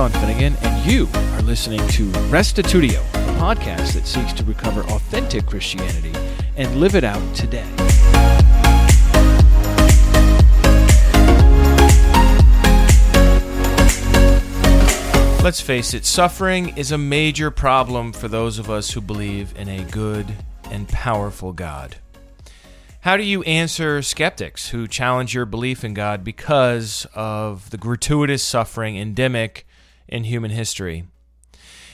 Sean Finnegan, and you are listening to Restitutio, a podcast that seeks to recover authentic Christianity and live it out today. Let's face it, suffering is a major problem for those of us who believe in a good and powerful God. How do you answer skeptics who challenge your belief in God because of the gratuitous suffering endemic in human history?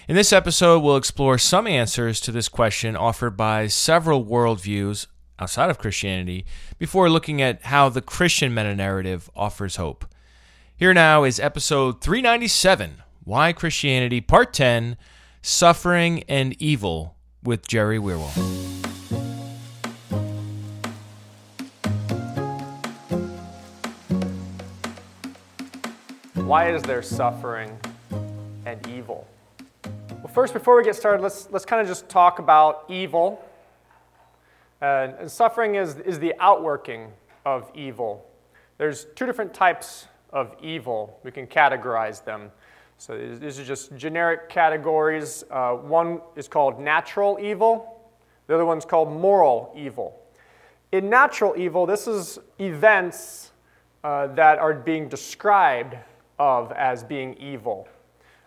In this episode, we'll explore some answers to this question offered by several worldviews outside of Christianity before looking at how the Christian meta narrative offers hope. Here now is episode 397 Why Christianity, Part 10 Suffering and Evil with Jerry Wierwille. Why is there suffering and evil? Well, first, before we get started, let's, let's kind of just talk about evil. Uh, and suffering is, is the outworking of evil. There's two different types of evil. We can categorize them. So these are just generic categories. Uh, one is called natural evil, the other one's called moral evil. In natural evil, this is events uh, that are being described of as being evil.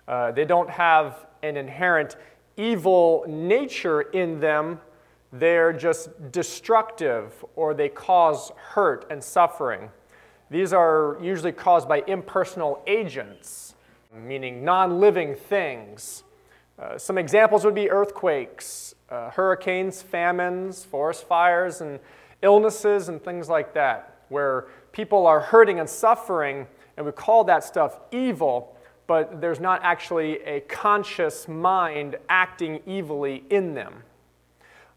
Uh, they don't have an inherent evil nature in them, they're just destructive or they cause hurt and suffering. These are usually caused by impersonal agents, meaning non living things. Uh, some examples would be earthquakes, uh, hurricanes, famines, forest fires, and illnesses, and things like that, where people are hurting and suffering and we call that stuff evil, but there's not actually a conscious mind acting evilly in them.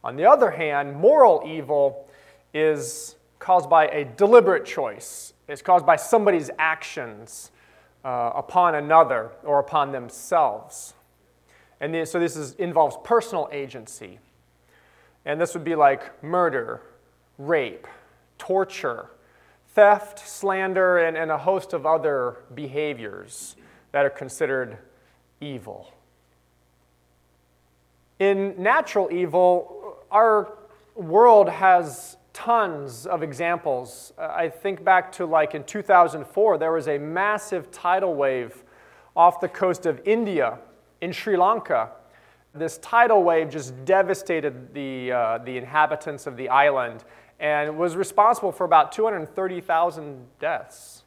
On the other hand, moral evil is caused by a deliberate choice, it's caused by somebody's actions uh, upon another or upon themselves. And so this is, involves personal agency. And this would be like murder, rape, torture, theft, slander, and, and a host of other behaviors that are considered evil. In natural evil, our world has tons of examples. I think back to like in 2004, there was a massive tidal wave off the coast of India in Sri Lanka. This tidal wave just devastated the, uh, the inhabitants of the island and was responsible for about 230,000 deaths.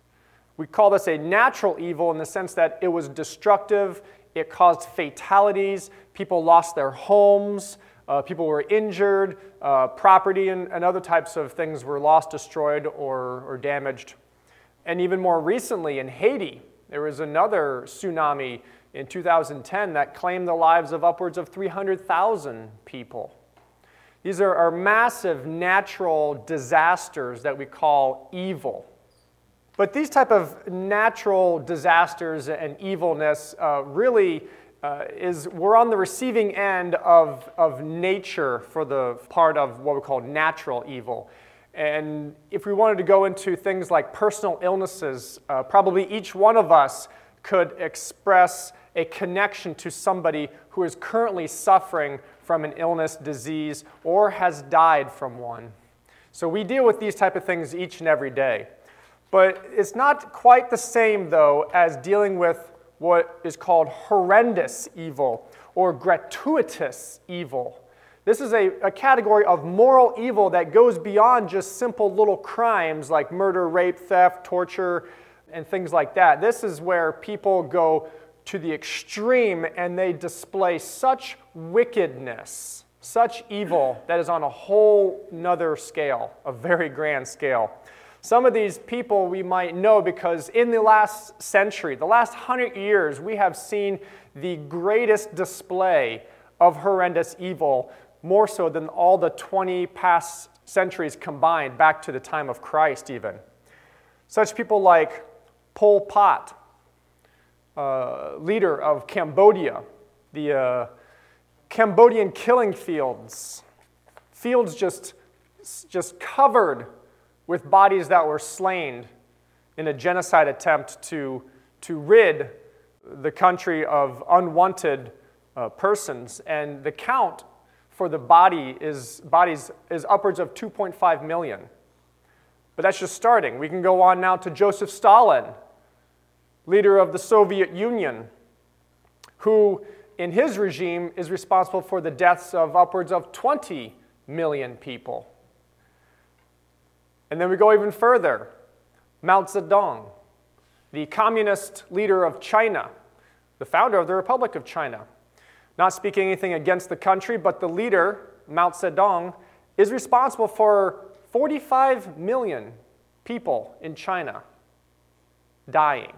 We call this a natural evil in the sense that it was destructive, it caused fatalities, people lost their homes, uh, people were injured, uh, property and, and, other types of things were lost, destroyed, or, or damaged. And even more recently in Haiti, there was another tsunami in 2010 that claimed the lives of upwards of 300,000 people. These are, are massive natural disasters that we call evil. But these type of natural disasters and evilness uh, really uh, is we're on the receiving end of, of nature for the part of what we call natural evil. And if we wanted to go into things like personal illnesses, uh, probably each one of us could express a connection to somebody who is currently suffering from an illness, disease, or has died from one. So we deal with these type of things each and every day. But it's not quite the same, though, as dealing with what is called horrendous evil or gratuitous evil. This is a, a, category of moral evil that goes beyond just simple little crimes like murder, rape, theft, torture, and things like that. This is where people go to the extreme and they display such wickedness, such evil that is on a whole nother scale, a very grand scale. Some of these people we might know because in the last century, the last hundred years, we have seen the greatest display of horrendous evil, more so than all the 20 past centuries combined, back to the time of Christ, even. Such people like Pol Pot, uh, leader of Cambodia, the uh, Cambodian killing fields, fields just, just covered with bodies that were slain in a genocide attempt to, to rid the country of unwanted uh, persons, and the count for the body is, bodies is upwards of 2.5 million. But that's just starting. We can go on now to Joseph Stalin, leader of the Soviet Union, who in his regime is responsible for the deaths of upwards of 20 million people. And then we go even further. Mao Zedong, the communist leader of China, the founder of the Republic of China. Not speaking anything against the country, but the leader, Mao Zedong, is responsible for 45 million people in China dying.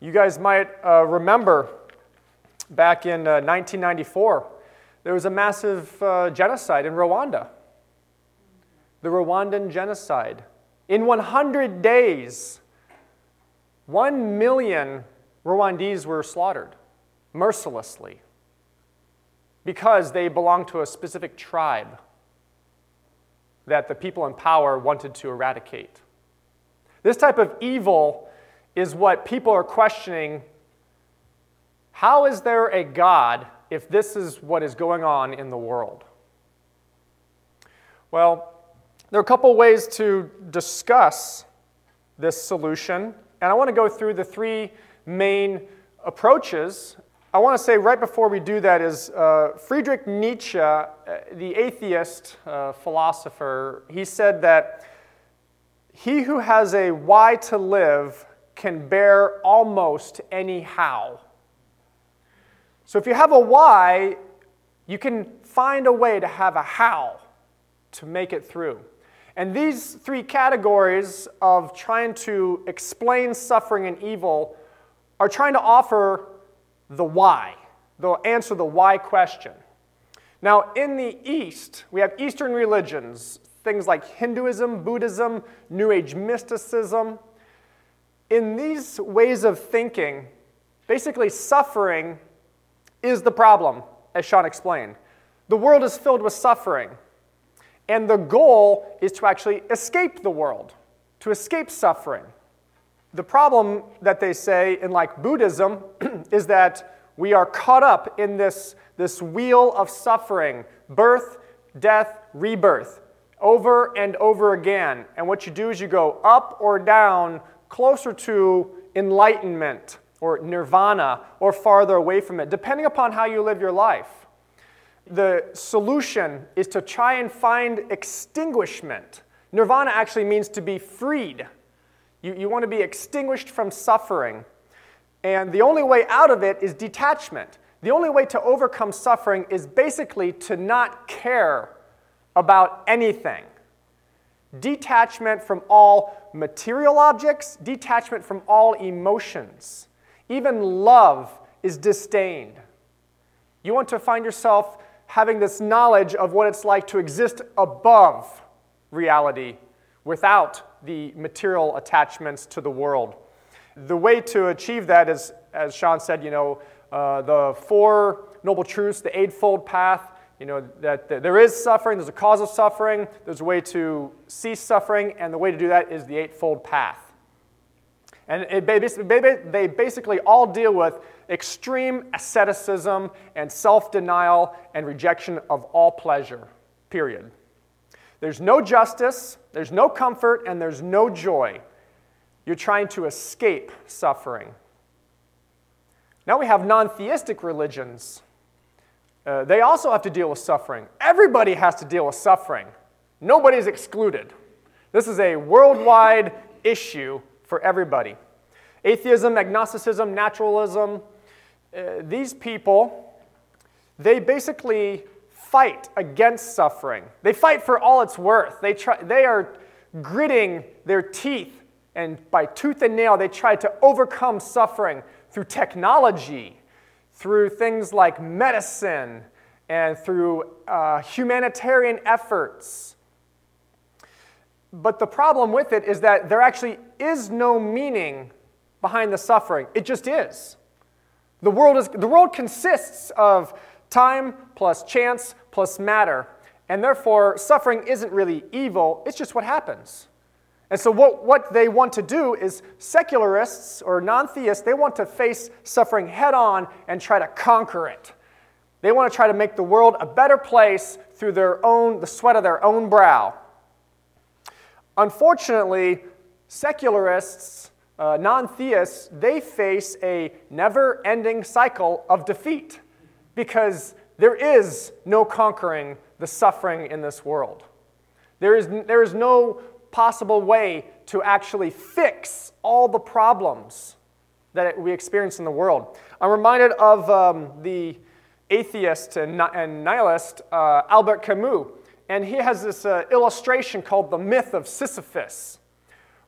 You guys might uh, remember back in uh, 1994, there was a massive uh, genocide in Rwanda. The Rwandan genocide. In 100 days, 1 million Rwandese were slaughtered mercilessly because they belonged to a specific tribe that the people in power wanted to eradicate. This type of evil is what people are questioning. How is there a God if this is what is going on in the world? Well, there are a couple ways to discuss this solution, and I want to go through the three main approaches. I want to say right before we do that is uh, Friedrich Nietzsche, uh, the atheist uh, philosopher, he said that he who has a why to live can bear almost any how. So if you have a why, you can find a way to have a how to make it through. And these three categories of trying to explain suffering and evil are trying to offer the why. They'll answer the why question. Now, in the East, we have Eastern religions, things like Hinduism, Buddhism, New Age mysticism. In these ways of thinking, basically suffering is the problem, as Sean explained. The world is filled with suffering. And the goal is to actually escape the world, to escape suffering. The problem that they say in like Buddhism is that we are caught up in this, this wheel of suffering, birth, death, rebirth, over and over again. And what you do is you go up or down closer to enlightenment or nirvana or farther away from it, depending upon how you live your life the solution is to try and find extinguishment. Nirvana actually means to be freed. You, you want to be extinguished from suffering. And the only way out of it is detachment. The only way to overcome suffering is basically to not care about anything. Detachment from all material objects, detachment from all emotions. Even love is disdained. You want to find yourself having this knowledge of what it's like to exist above reality without the material attachments to the world. The way to achieve that is, as Sean said, you know, uh, the Four Noble Truths, the Eightfold Path, you know, that, that there is suffering, there's a cause of suffering, there's a way to cease suffering, and the way to do that is the Eightfold Path. And it, they basically all deal with extreme asceticism and self denial and rejection of all pleasure, period. There's no justice, there's no comfort, and there's no joy. You're trying to escape suffering. Now we have non theistic religions. Uh, they also have to deal with suffering. Everybody has to deal with suffering, nobody's excluded. This is a worldwide issue for everybody. Atheism, agnosticism, naturalism, uh, these people, they basically fight against suffering. They fight for all it's worth. They, try, they are gritting their teeth, and by tooth and nail, they try to overcome suffering through technology, through things like medicine, and through uh, humanitarian efforts. But the problem with it is that there actually is no meaning behind the suffering. It just is. The world, is, the world consists of time plus chance plus matter. And therefore, suffering isn't really evil, it's just what happens. And so, what, what they want to do is secularists or non theists, they want to face suffering head on and try to conquer it. They want to try to make the world a better place through their own, the sweat of their own brow. Unfortunately, secularists, uh, non theists, they face a never ending cycle of defeat because there is no conquering the suffering in this world. There is, there is no possible way to actually fix all the problems that we experience in the world. I'm reminded of um, the atheist and, and nihilist uh, Albert Camus, and he has this uh, illustration called the myth of Sisyphus,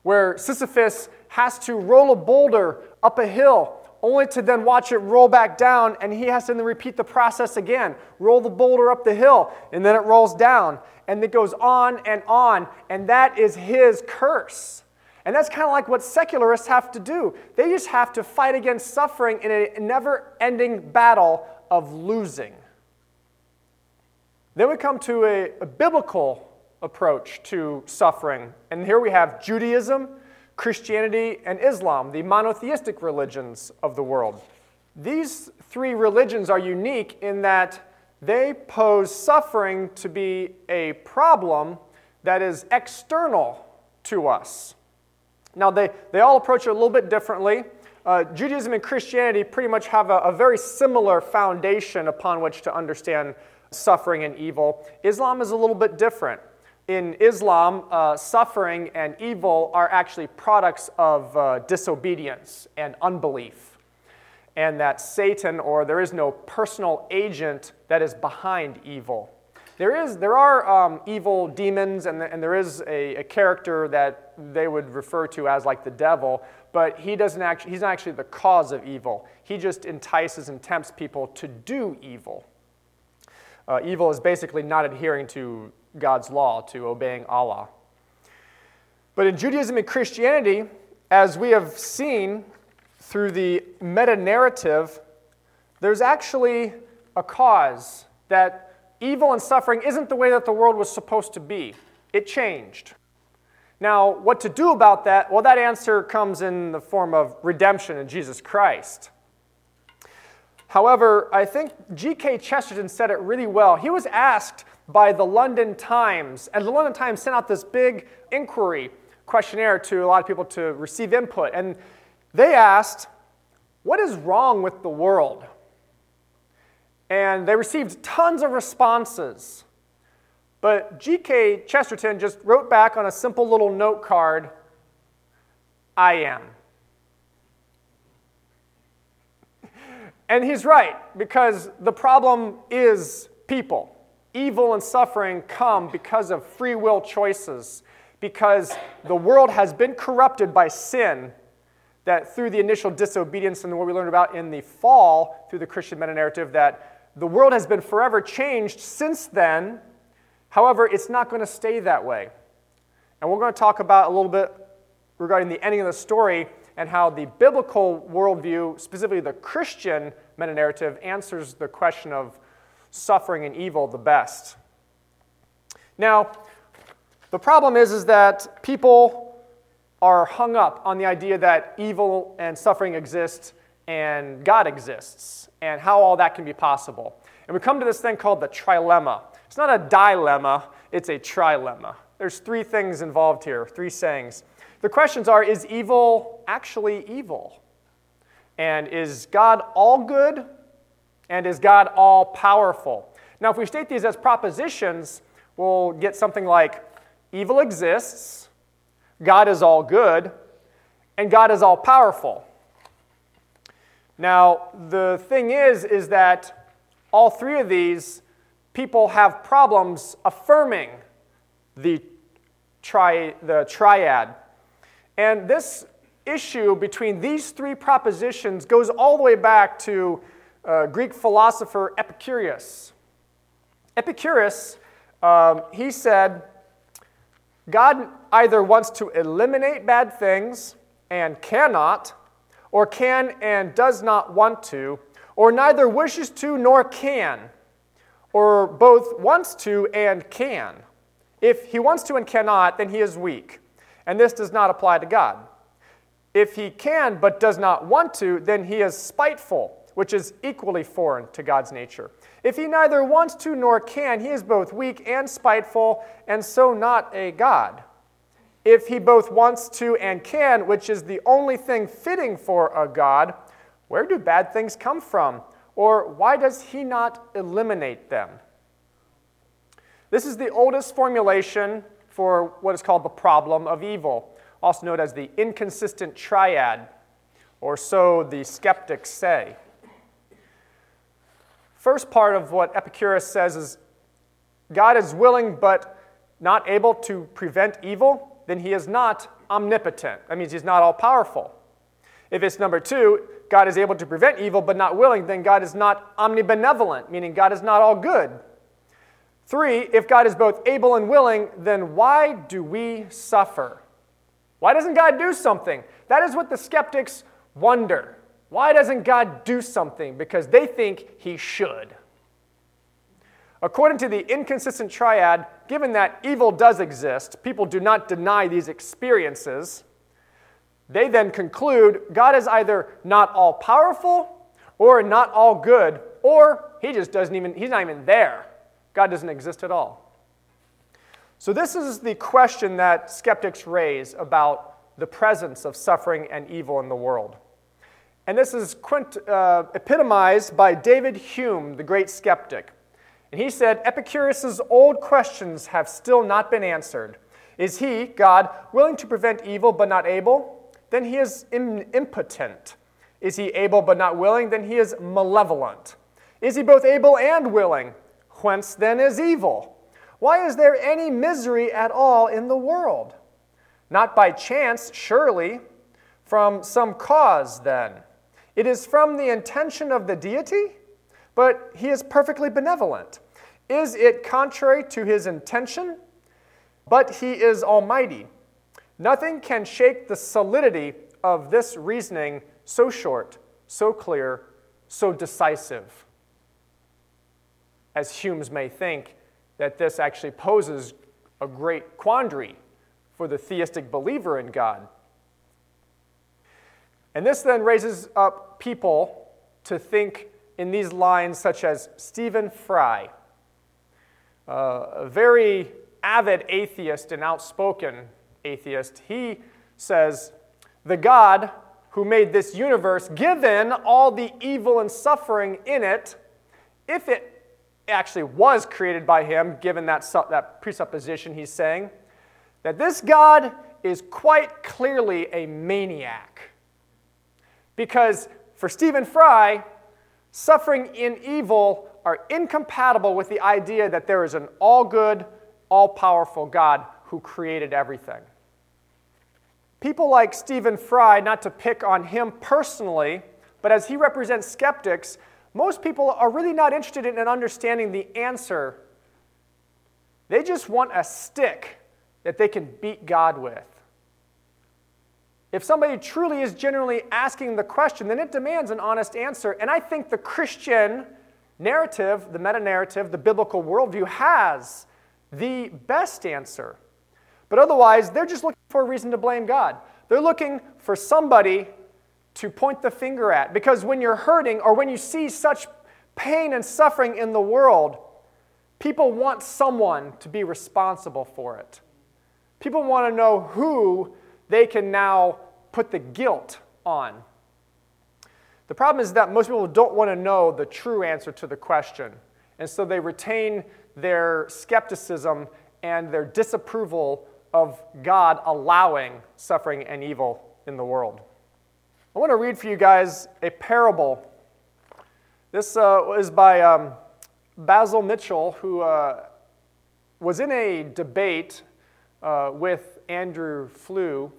where Sisyphus has to roll a boulder up a hill only to then watch it roll back down, and he has to then repeat the process again. Roll the boulder up the hill, and then it rolls down, and it goes on and on, and that is his curse. And that's kind of like what secularists have to do. They just have to fight against suffering in a never ending battle of losing. Then we come to a, a biblical approach to suffering, and here we have Judaism Christianity, and Islam, the monotheistic religions of the world. These three religions are unique in that they pose suffering to be a problem that is external to us. Now, they, they all approach it a little bit differently. Uh, Judaism and Christianity pretty much have a, a very similar foundation upon which to understand suffering and evil. Islam is a little bit different in Islam, uh, suffering and evil are actually products of uh, disobedience and unbelief. And that Satan, or there is no personal agent that is behind evil. There, is, there are um, evil demons, and, and there is a, a, character that they would refer to as like the devil, but he doesn't actually, he's not actually the cause of evil. He just entices and tempts people to do evil. Uh, evil is basically not adhering to God's law, to obeying Allah. But in Judaism and Christianity, as we have seen through the meta narrative, there's actually a cause that evil and suffering isn't the way that the world was supposed to be. It changed. Now, what to do about that? Well, that answer comes in the form of redemption in Jesus Christ. However, I think G.K. Chesterton said it really well. He was asked by the London Times. And the London Times sent out this big inquiry questionnaire to a lot of people to receive input. And they asked, What is wrong with the world? And they received tons of responses. But G.K. Chesterton just wrote back on a simple little note card I am. And he's right, because the problem is people evil and suffering come because of free will choices, because the world has been corrupted by sin. That through the initial disobedience and what we learned about in the fall through the Christian meta narrative, that the world has been forever changed since then. However, it's not going to stay that way. And we're going to talk about a little bit regarding the ending of the story and how the biblical worldview, specifically the Christian meta narrative, answers the question of suffering and evil the best. Now, the problem is, is that people are hung up on the idea that evil and suffering exist and God exists and how all that can be possible. And we come to this thing called the trilemma. It's not a dilemma, it's a trilemma. There's three things involved here, three sayings. The questions are Is evil actually evil? And is God all good and is God all powerful? Now, if we state these as propositions, we'll get something like evil exists, God is all good, and God is all powerful. Now, the thing is, is that all three of these people have problems affirming the, tri- the triad. And this issue between these three propositions goes all the way back to uh, Greek philosopher Epicurus. Epicurus, um, he said, God either wants to eliminate bad things and cannot, or can and does not want to, or neither wishes to nor can, or both wants to and can. If he wants to and cannot, then he is weak. And this does not apply to God. If he can but does not want to, then he is spiteful, which is equally foreign to God's nature. If he neither wants to nor can, he is both weak and spiteful, and so not a God. If he both wants to and can, which is the only thing fitting for a God, where do bad things come from? Or why does he not eliminate them? This is the oldest formulation for what is called the problem of evil, also known as the inconsistent triad, or so the skeptics say. First part of what Epicurus says is God is willing but not able to prevent evil, then he is not omnipotent. That means he's not all powerful. If it's number two, God is able to prevent evil but not willing, then God is not omnibenevolent, meaning God is not all good. Three, if God is both able and willing, then why do we suffer? Why doesn't God do something? That is what the skeptics wonder. Why doesn't God do something? Because they think he should. According to the inconsistent triad, given that evil does exist, people do not deny these experiences. They then conclude God is either not all powerful or not all good, or he just doesn't even, he's not even there. God doesn't exist at all. So, this is the question that skeptics raise about the presence of suffering and evil in the world. And this is uh, epitomized by David Hume, the great skeptic. And he said Epicurus's old questions have still not been answered. Is he, God, willing to prevent evil but not able? Then he is impotent. Is he able but not willing? Then he is malevolent. Is he both able and willing? Whence then is evil? Why is there any misery at all in the world? Not by chance, surely. From some cause, then. It is from the intention of the deity, but he is perfectly benevolent. Is it contrary to his intention? But he is almighty. Nothing can shake the solidity of this reasoning so short, so clear, so decisive as Humes may think, that this actually poses a great quandary for the theistic believer in God. And this then raises up people to think in these lines, such as Stephen Fry, uh, a very avid atheist and outspoken atheist. He says, The God who made this universe, given all the evil and suffering in it, if it actually was created by him, given that, that presupposition he's saying, that this God is quite clearly a maniac. Because for Stephen Fry, suffering and evil are incompatible with the idea that there is an all good, all powerful God who created everything. People like Stephen Fry, not to pick on him personally, but as he represents skeptics, most people are really not interested in understanding the answer. They just want a stick that they can beat God with. If somebody truly is genuinely asking the question, then it demands an honest answer. And I think the Christian narrative, the meta narrative, the biblical worldview has the best answer. But otherwise, they're just looking for a reason to blame God. They're looking for somebody to point the finger at. Because when you're hurting or when you see such pain and suffering in the world, people want someone to be responsible for it. People want to know who they can now put the guilt on. The problem is that most people don't want to know the true answer to the question. And so they retain their skepticism and their disapproval of God allowing suffering and evil in the world. I want to read for you guys a parable. This uh, is by um, Basil Mitchell, who uh, was in a debate uh, with Andrew Flew,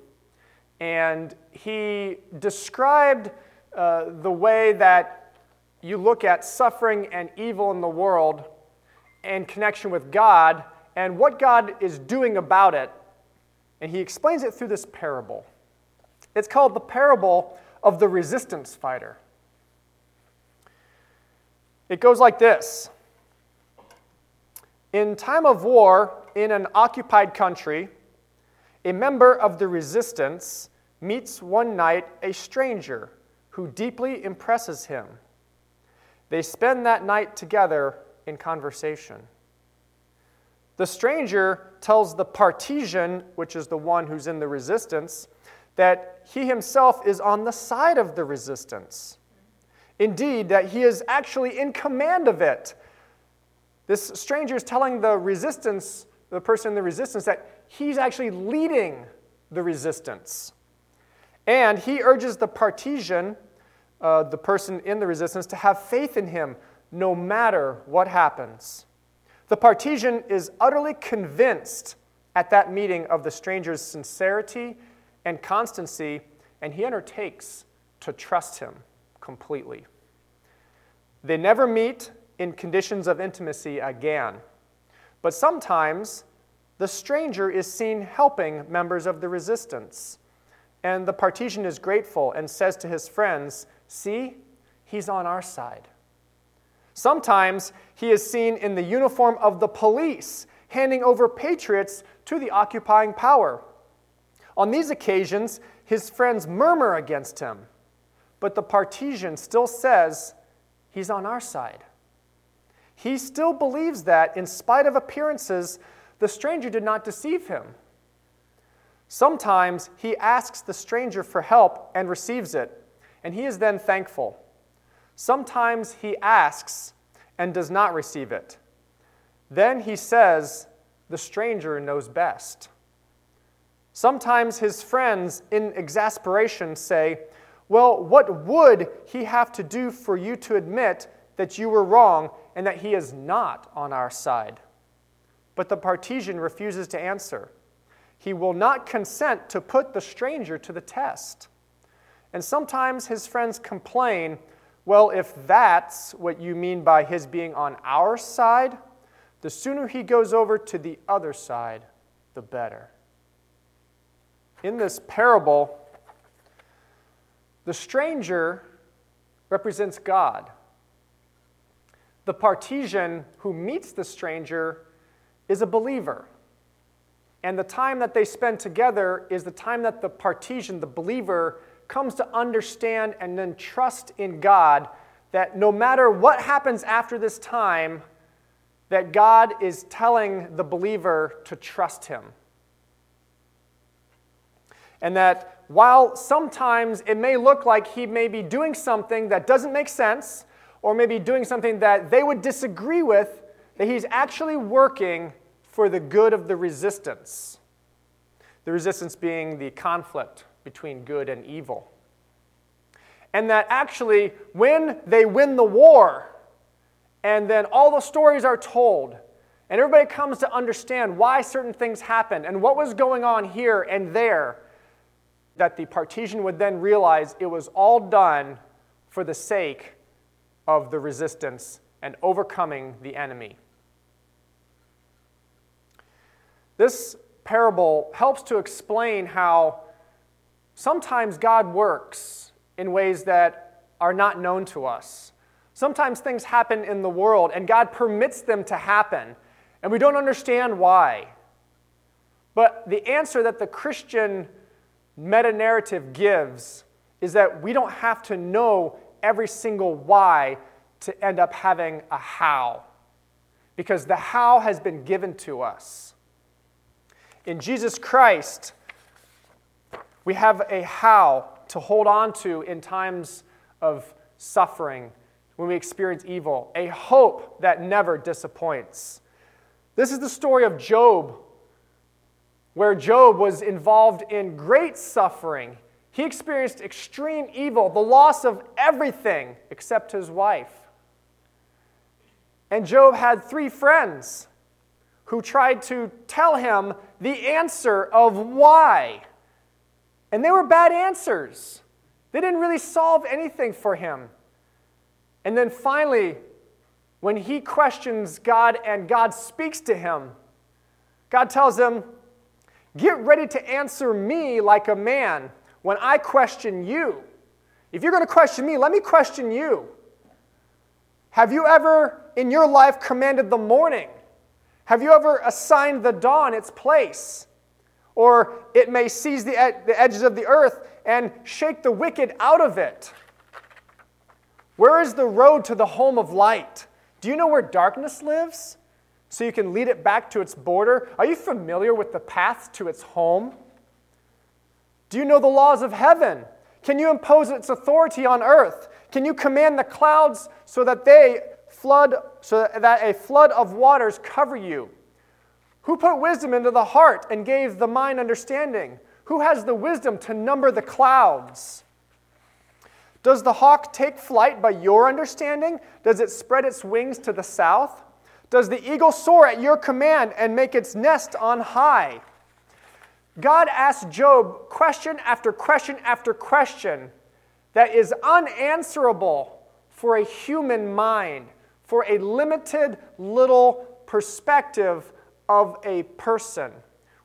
and he described uh, the way that you look at suffering and evil in the world in connection with God and what God is doing about it. And he explains it through this parable. It's called the parable of the resistance fighter. It goes like this In time of war in an occupied country, a member of the resistance meets one night a stranger who deeply impresses him. They spend that night together in conversation. The stranger tells the partisan, which is the one who's in the resistance, that he himself is on the side of the resistance. Indeed, that he is actually in command of it. This stranger is telling the resistance, the person in the resistance, that he's actually leading the resistance. And he urges the partisan, uh, the person in the resistance, to have faith in him no matter what happens. The partisan is utterly convinced at that meeting of the stranger's sincerity and constancy, and he undertakes to trust him completely. They never meet in conditions of intimacy again, but sometimes the stranger is seen helping members of the resistance. And the partisan is grateful and says to his friends, See, he's on our side. Sometimes he is seen in the uniform of the police, handing over patriots to the occupying power. On these occasions, his friends murmur against him, but the partisan still says, He's on our side. He still believes that, in spite of appearances, the stranger did not deceive him. Sometimes he asks the stranger for help and receives it, and he is then thankful. Sometimes he asks and does not receive it. Then he says, The stranger knows best. Sometimes his friends, in exasperation, say, Well, what would he have to do for you to admit that you were wrong and that he is not on our side? But the partisan refuses to answer. He will not consent to put the stranger to the test. And sometimes his friends complain, Well, if that's what you mean by his being on our side, the sooner he goes over to the other side, the better in this parable, the stranger represents God. The partisan who meets the stranger is a believer. And the time that they spend together is the time that the partisan, the believer, comes to understand and then trust in God that no matter what happens after this time, that God is telling the believer to trust him. And that while sometimes it may look like he may be doing something that doesn't make sense, or maybe doing something that they would disagree with, that he's actually working for the good of the resistance. The resistance being the conflict between good and evil. And that actually, when they win the war, and then all the stories are told, and everybody comes to understand why certain things happened and what was going on here and there, that the partisan would then realize it was all done for the sake of the resistance and overcoming the enemy. This parable helps to explain how sometimes God works in ways that are not known to us. Sometimes things happen in the world and God permits them to happen, and we don't understand why. But the answer that the Christian meta narrative gives is that we don't have to know every single why to end up having a how, because the how has been given to us. In Jesus Christ, we have a how to hold on to in times of suffering, when we experience evil, a hope that never disappoints. This is the story of Job where Job was involved in great suffering. He experienced extreme evil, the loss of everything except his wife. And Job had three friends who tried to tell him the answer of why. And they were bad answers. They didn't really solve anything for him. And then finally, when he questions God and God speaks to him, God tells him, Get ready to answer me like a man when I question you. If you're going to question me, let me question you. Have you ever in your life commanded the morning? Have you ever assigned the dawn its place? or it may seize the, ed- the edges of the earth and shake the wicked out of it. Where is the road to the home of light? Do you know where darkness lives? So you can lead it back to its border? Are you familiar with the path to its home? Do you know the laws of heaven? Can you impose its authority on earth? Can you command the clouds so that they flood so that a flood of waters cover you? Who put wisdom into the heart and gave the mind understanding? Who has the wisdom to number the clouds? Does the hawk take flight by your understanding? Does it spread its wings to the south? Does the eagle soar at your command and make its nest on high? God asked Job question after question after question that is unanswerable for a human mind, for a limited little perspective of a person.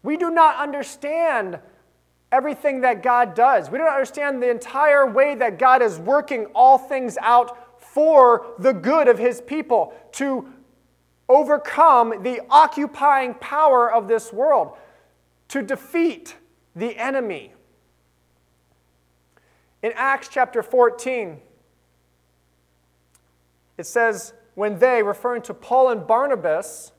We do not understand everything that God does. We don't understand the entire way that God is working all things out for the good of his people to overcome the occupying power of this world, to defeat the enemy. In Acts chapter 14, it says, when they, referring to Paul and Barnabas,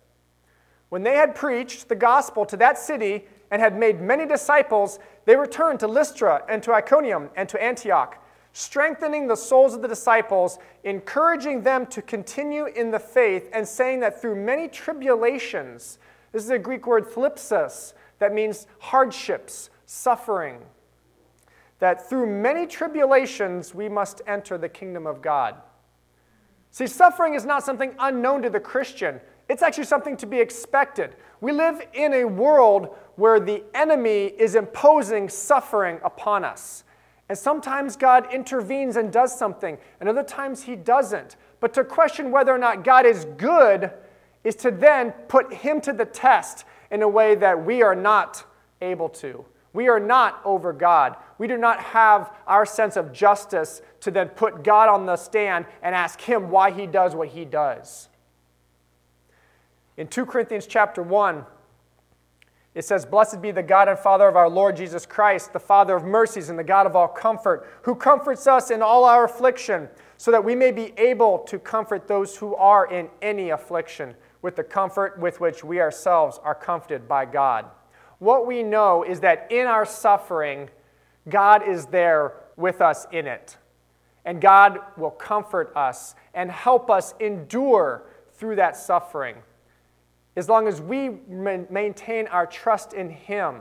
when they had preached the gospel to that city and had made many disciples, they returned to Lystra and to Iconium and to Antioch, strengthening the souls of the disciples, encouraging them to continue in the faith, and saying that through many tribulations, this is a Greek word thlipsis, that means hardships, suffering, that through many tribulations we must enter the kingdom of God. See, suffering is not something unknown to the Christian. It's actually something to be expected. We live in a world where the enemy is imposing suffering upon us. And sometimes God intervenes and does something, and other times he doesn't. But to question whether or not God is good is to then put him to the test in a way that we are not able to. We are not over God. We do not have our sense of justice to then put God on the stand and ask him why he does what he does. In 2 Corinthians chapter 1, it says, Blessed be the God and Father of our Lord Jesus Christ, the Father of mercies and the God of all comfort, who comforts us in all our affliction, so that we may be able to comfort those who are in any affliction with the comfort with which we ourselves are comforted by God. What we know is that in our suffering, God is there with us in it. And God will comfort us and help us endure through that suffering as long as we maintain our trust in Him,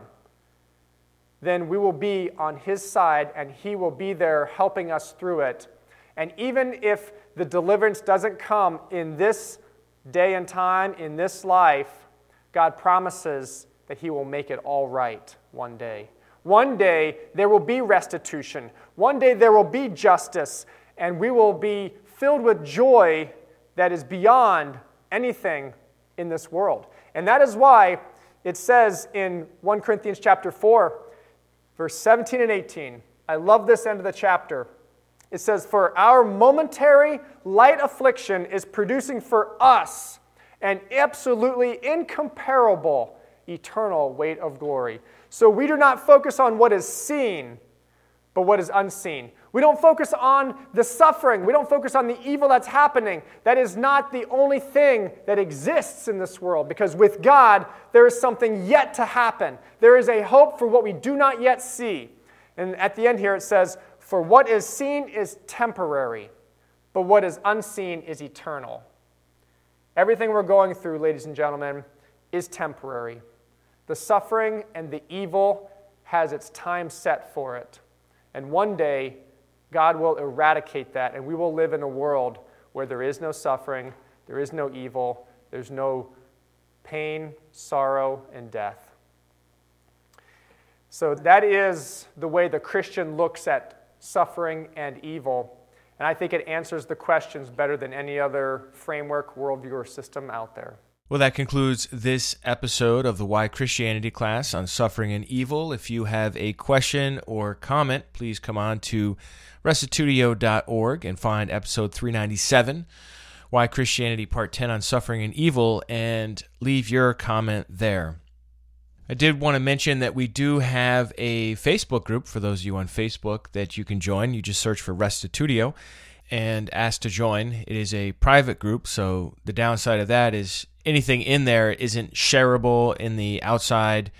then we will be on His side and He will be there helping us through it. And even if the deliverance doesn't come in this day and time, in this life, God promises that He will make it all right one day. One day there will be restitution. One day there will be justice, and we will be filled with joy that is beyond anything in this world. And that is why it says in 1 Corinthians chapter 4, verse 17 and 18. I love this end of the chapter. It says, For our momentary light affliction is producing for us an absolutely incomparable eternal weight of glory. So we do not focus on what is seen, but what is unseen. We don't focus on the suffering. We don't focus on the evil that's happening. That is not the only thing that exists in this world because with God, there is something yet to happen. There is a hope for what we do not yet see. And at the end here, it says, For what is seen is temporary, but what is unseen is eternal. Everything we're going through, ladies and gentlemen, is temporary. The suffering and the evil has its time set for it. And one day, God will eradicate that, and we will live in a world where there is no suffering, there is no evil, there's no pain, sorrow, and death. So that is the way the Christian looks at suffering and evil. And I think it answers the questions better than any other framework, worldview, or system out there. Well, that concludes this episode of the Why Christianity class on suffering and evil. If you have a question or comment, please come on to restitutio.org and find episode 397, Why Christianity Part 10 on Suffering and Evil, and leave your comment there. I did want to mention that we do have a Facebook group for those of you on Facebook that you can join. You just search for Restitutio and ask to join. It is a private group, so the downside of that is anything in there isn't shareable in the outside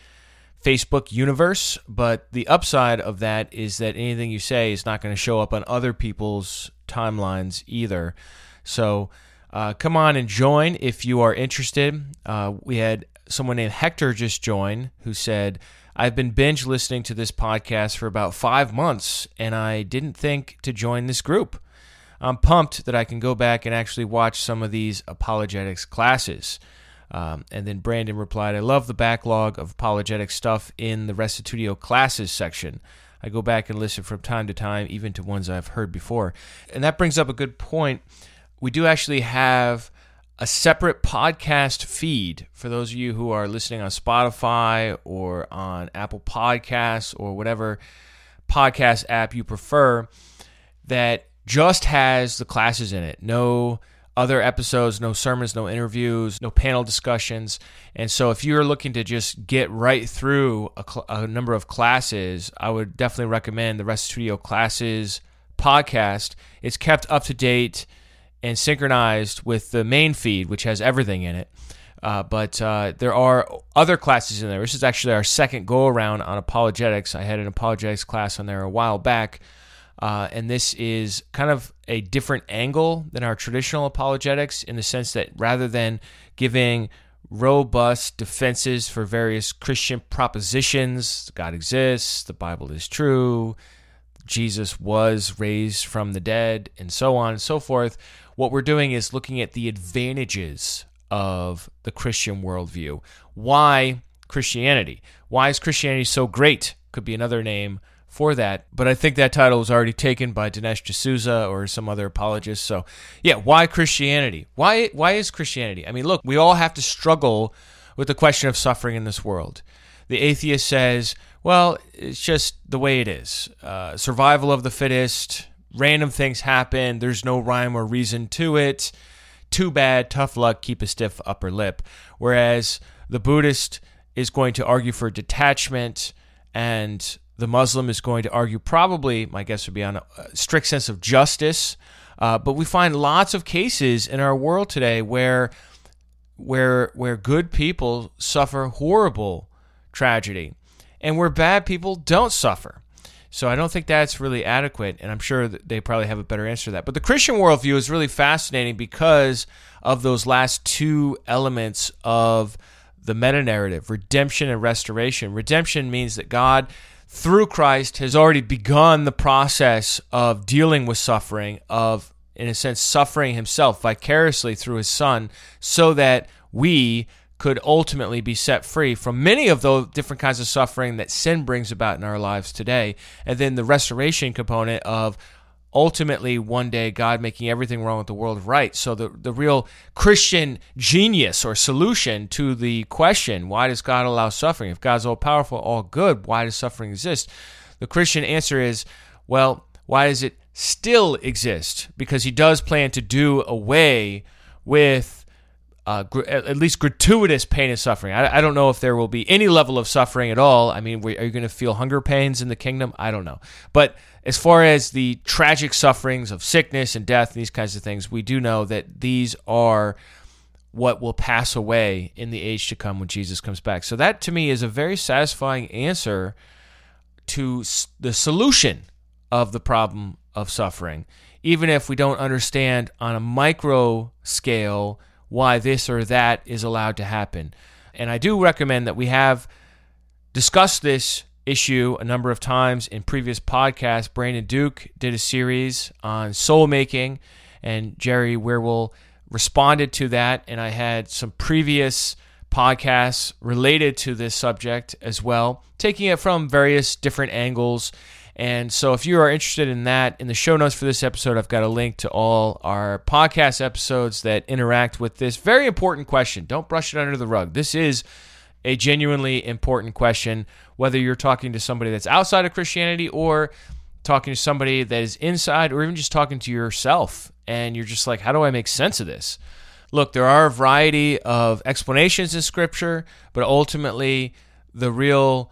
Facebook universe, but the upside of that is that anything you say is not going to show up on other people's timelines either. So uh, come on and join if you are interested. Uh, we had someone named Hector just joined who said, I've been binge listening to this podcast for about five months, and I didn't think to join this group. I'm pumped that I can go back and actually watch some of these apologetics classes. Um, and then Brandon replied, I love the backlog of apologetic stuff in the Restitutio classes section. I go back and listen from time to time, even to ones I've heard before. And that brings up a good point. We do actually have a separate podcast feed for those of you who are listening on Spotify or on Apple Podcasts or whatever podcast app you prefer that just has the classes in it. No other episodes, no sermons, no interviews, no panel discussions. And so, if you're looking to just get right through a, cl- a number of classes, I would definitely recommend the Restitutio Classes podcast. It's kept up to date and synchronized with the main feed, which has everything in it. Uh, but uh, there are other classes in there. This is actually our second go around on apologetics. I had an apologetics class on there a while back. Uh, and this is kind of a different angle than our traditional apologetics in the sense that rather than giving robust defenses for various Christian propositions, God exists, the Bible is true, Jesus was raised from the dead, and so on and so forth, what we're doing is looking at the advantages of the Christian worldview. Why Christianity? Why is Christianity so great? Could be another name for that. But I think that title was already taken by Dinesh D'Souza or some other apologist. So, yeah, why Christianity? Why why is Christianity? I mean, look, we all have to struggle with the question of suffering in this world. The atheist says, well, it's just the way it is. Uh, survival of the fittest, random things happen, there's no rhyme or reason to it. Too bad, tough luck, keep a stiff upper lip. Whereas the Buddhist is going to argue for detachment and the Muslim is going to argue, probably, my guess would be on a strict sense of justice. Uh, but we find lots of cases in our world today where, where, where good people suffer horrible tragedy, and where bad people don't suffer. So I don't think that's really adequate, and I'm sure they probably have a better answer to that. But the Christian worldview is really fascinating because of those last two elements of the meta narrative redemption and restoration. Redemption means that God through Christ has already begun the process of dealing with suffering, of, in a sense, suffering himself vicariously through his Son, so that we could ultimately be set free from many of those different kinds of suffering that sin brings about in our lives today. And then the restoration component of ultimately one day God making everything wrong with the world right. So the the real Christian genius or solution to the question, why does God allow suffering? If God's all powerful, all good, why does suffering exist? The Christian answer is, well, why does it still exist? Because he does plan to do away with uh, gr- at least gratuitous pain and suffering. I, I, don't know if there will be any level of suffering at all. I mean, are you going to feel hunger pains in the kingdom? I don't know. But as far as the tragic sufferings of sickness and death, and these kinds of things, we do know that these are what will pass away in the age to come when Jesus comes back. So that to me is a very satisfying answer to the solution of the problem of suffering, even if we don't understand on a micro scale why this or that is allowed to happen. And I do recommend that we have discussed this issue a number of times in previous podcasts. Brandon Duke did a series on soul making, and Jerry Wierwille responded to that. And I had some previous podcasts related to this subject as well, taking it from various different angles and so, if you are interested in that, in the show notes for this episode, I've got a link to all our podcast episodes that interact with this very important question. Don't brush it under the rug. This is a genuinely important question, whether you're talking to somebody that's outside of Christianity or talking to somebody that is inside, or even just talking to yourself. And you're just like, how do I make sense of this? Look, there are a variety of explanations in Scripture, but ultimately, the real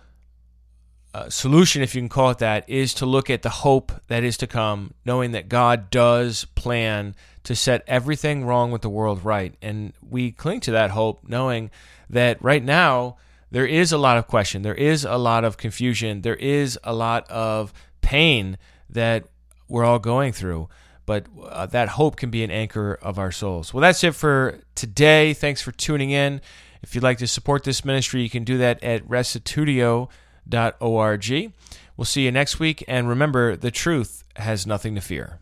uh, solution, if you can call it that, is to look at the hope that is to come, knowing that God does plan to set everything wrong with the world right. And we cling to that hope, knowing that right now there is a lot of question, there is a lot of confusion, there is a lot of pain that we're all going through. But uh, that hope can be an anchor of our souls. Well, that's it for today. Thanks for tuning in. If you'd like to support this ministry, you can do that at restitutio.org. We'll see you next week. And remember, the truth has nothing to fear.